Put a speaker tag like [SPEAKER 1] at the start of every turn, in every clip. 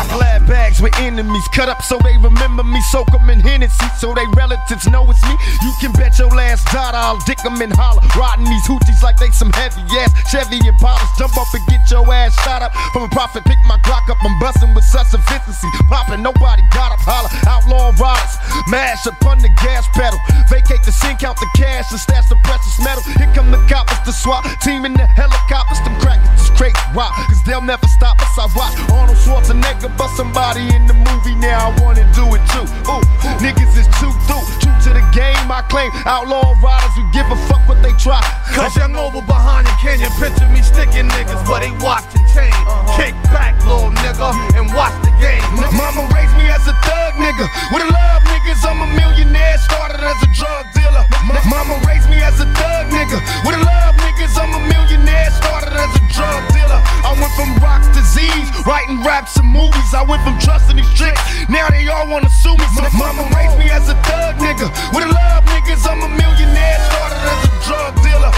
[SPEAKER 1] Rock lab bags with enemies. Cut up so they remember me. Soak them in Hennessy so they relatives know it's me. You can bet your last dollar I'll dick them in holler. Riding these hoochies like they some heavy ass Chevy and Impalas. Jump up and get your ass shot up. From a profit, pick my Glock up. I'm busting with such efficiency. Popping, nobody got up. Holler. Outlaw riders. Mash upon the gas pedal. Vacate the sink, count the cash and stash the precious metal. Here come the coppers, the SWAT team in the helicopters. Them crackers, crazy rock. Cause they'll never stop us. I watch Arnold Schwarzenegger somebody in the movie. Now I wanna do it too. Ooh, niggas is too through. True to the game, I claim. Outlaw riders who give a fuck what they try.
[SPEAKER 2] Cause young over behind you, can you picture me sticking niggas? But they watch and chain. Uh-huh. Kick back, little nigga,
[SPEAKER 1] raps and movies. I went from trusting these tricks. Now they all wanna sue me. So mama raised me as a thug nigga. With a love niggas, I'm a millionaire. Started as a drug dealer.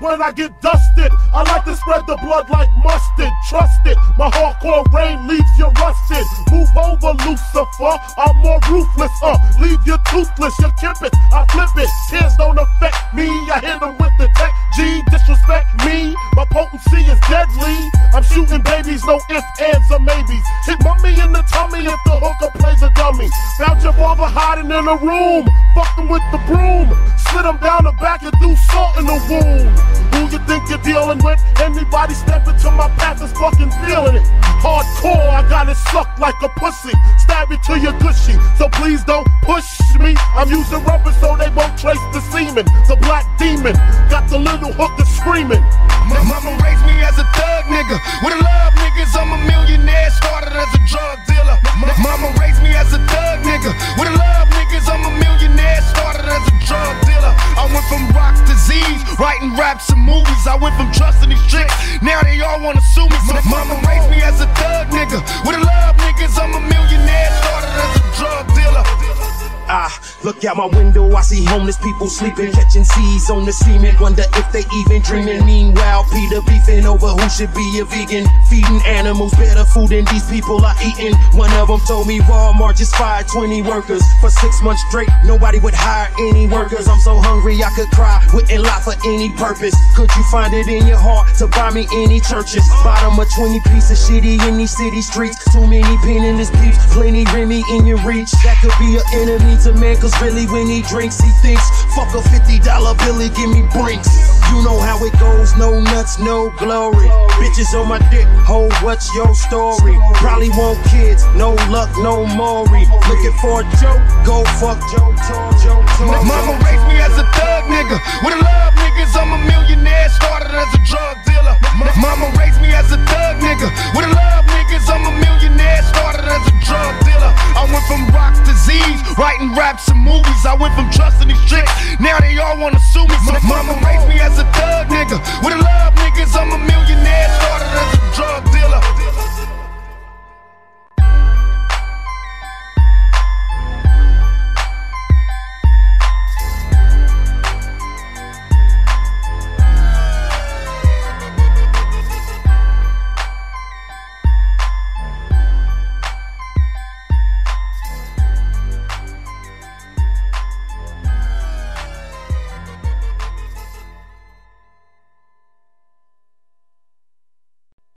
[SPEAKER 3] When I get dusted, I like to spread the blood like mustard. Trust it, my hardcore rain leaves you rusted. Move over, Lucifer. I'm more ruthless, uh. Leave you toothless, you kip it, I flip it. Tears don't affect me, I hit them no ifs, ands, or maybes. Hit mummy in the tummy if the hooker plays a dummy. Found your barber hiding in a room, fucking with the broom. Slid him down the back and threw salt in the wound. Who you think you're dealing with? Anybody step into my path is fucking feeling it. Hardcore, I got it sucked like a pussy. Stab it to your gushy, so please don't push me. I'm using rubber so they won't trace the. The black demon got the little hooker screaming.
[SPEAKER 1] My mama raised me as a thug nigga. With a love niggas, I'm a millionaire. Started as a drug dealer. My mama raised me as a thug nigga. With a love niggas, I'm a millionaire. Started as a drug dealer. I went from rocks to Z's, writing raps and movies. I went from trusting these tricks. Now they all wanna sue me. My mama raised me as
[SPEAKER 4] out my window, I see homeless people sleeping, catching seeds on the cement. Wonder if they even dreaming. Meanwhile, PETA beefing over who should be a vegan. Feeding animals better food than these people are eating. One of them told me Walmart just fired 20 workers for six months straight. Nobody would hire any workers. I'm so hungry I could cry. Wouldn't lie for any purpose. Could you find it in your heart to buy me any churches? Bottom of 20 piece of shitty in these city streets. Too many penniless peeps, plenty Remy in your reach. That could be an enemy to man, cause really when he drinks, he thinks, fuck a $50 billy, give me brinks. You know how it goes, no nuts, no glory. Bitches on my dick, ho, what's your story? Probably want kids, no luck, no Maury. Looking for a joke, go fuck Joe Joe
[SPEAKER 1] Mama raised me as a thug nigga. With a love niggas, I'm a millionaire. Started as a drug dealer. Mama raised me as a thug nigga. With a love niggas, I'm a millionaire. Started as a drug dealer. I went from to Z's, writing raps and movies. I went from trusting these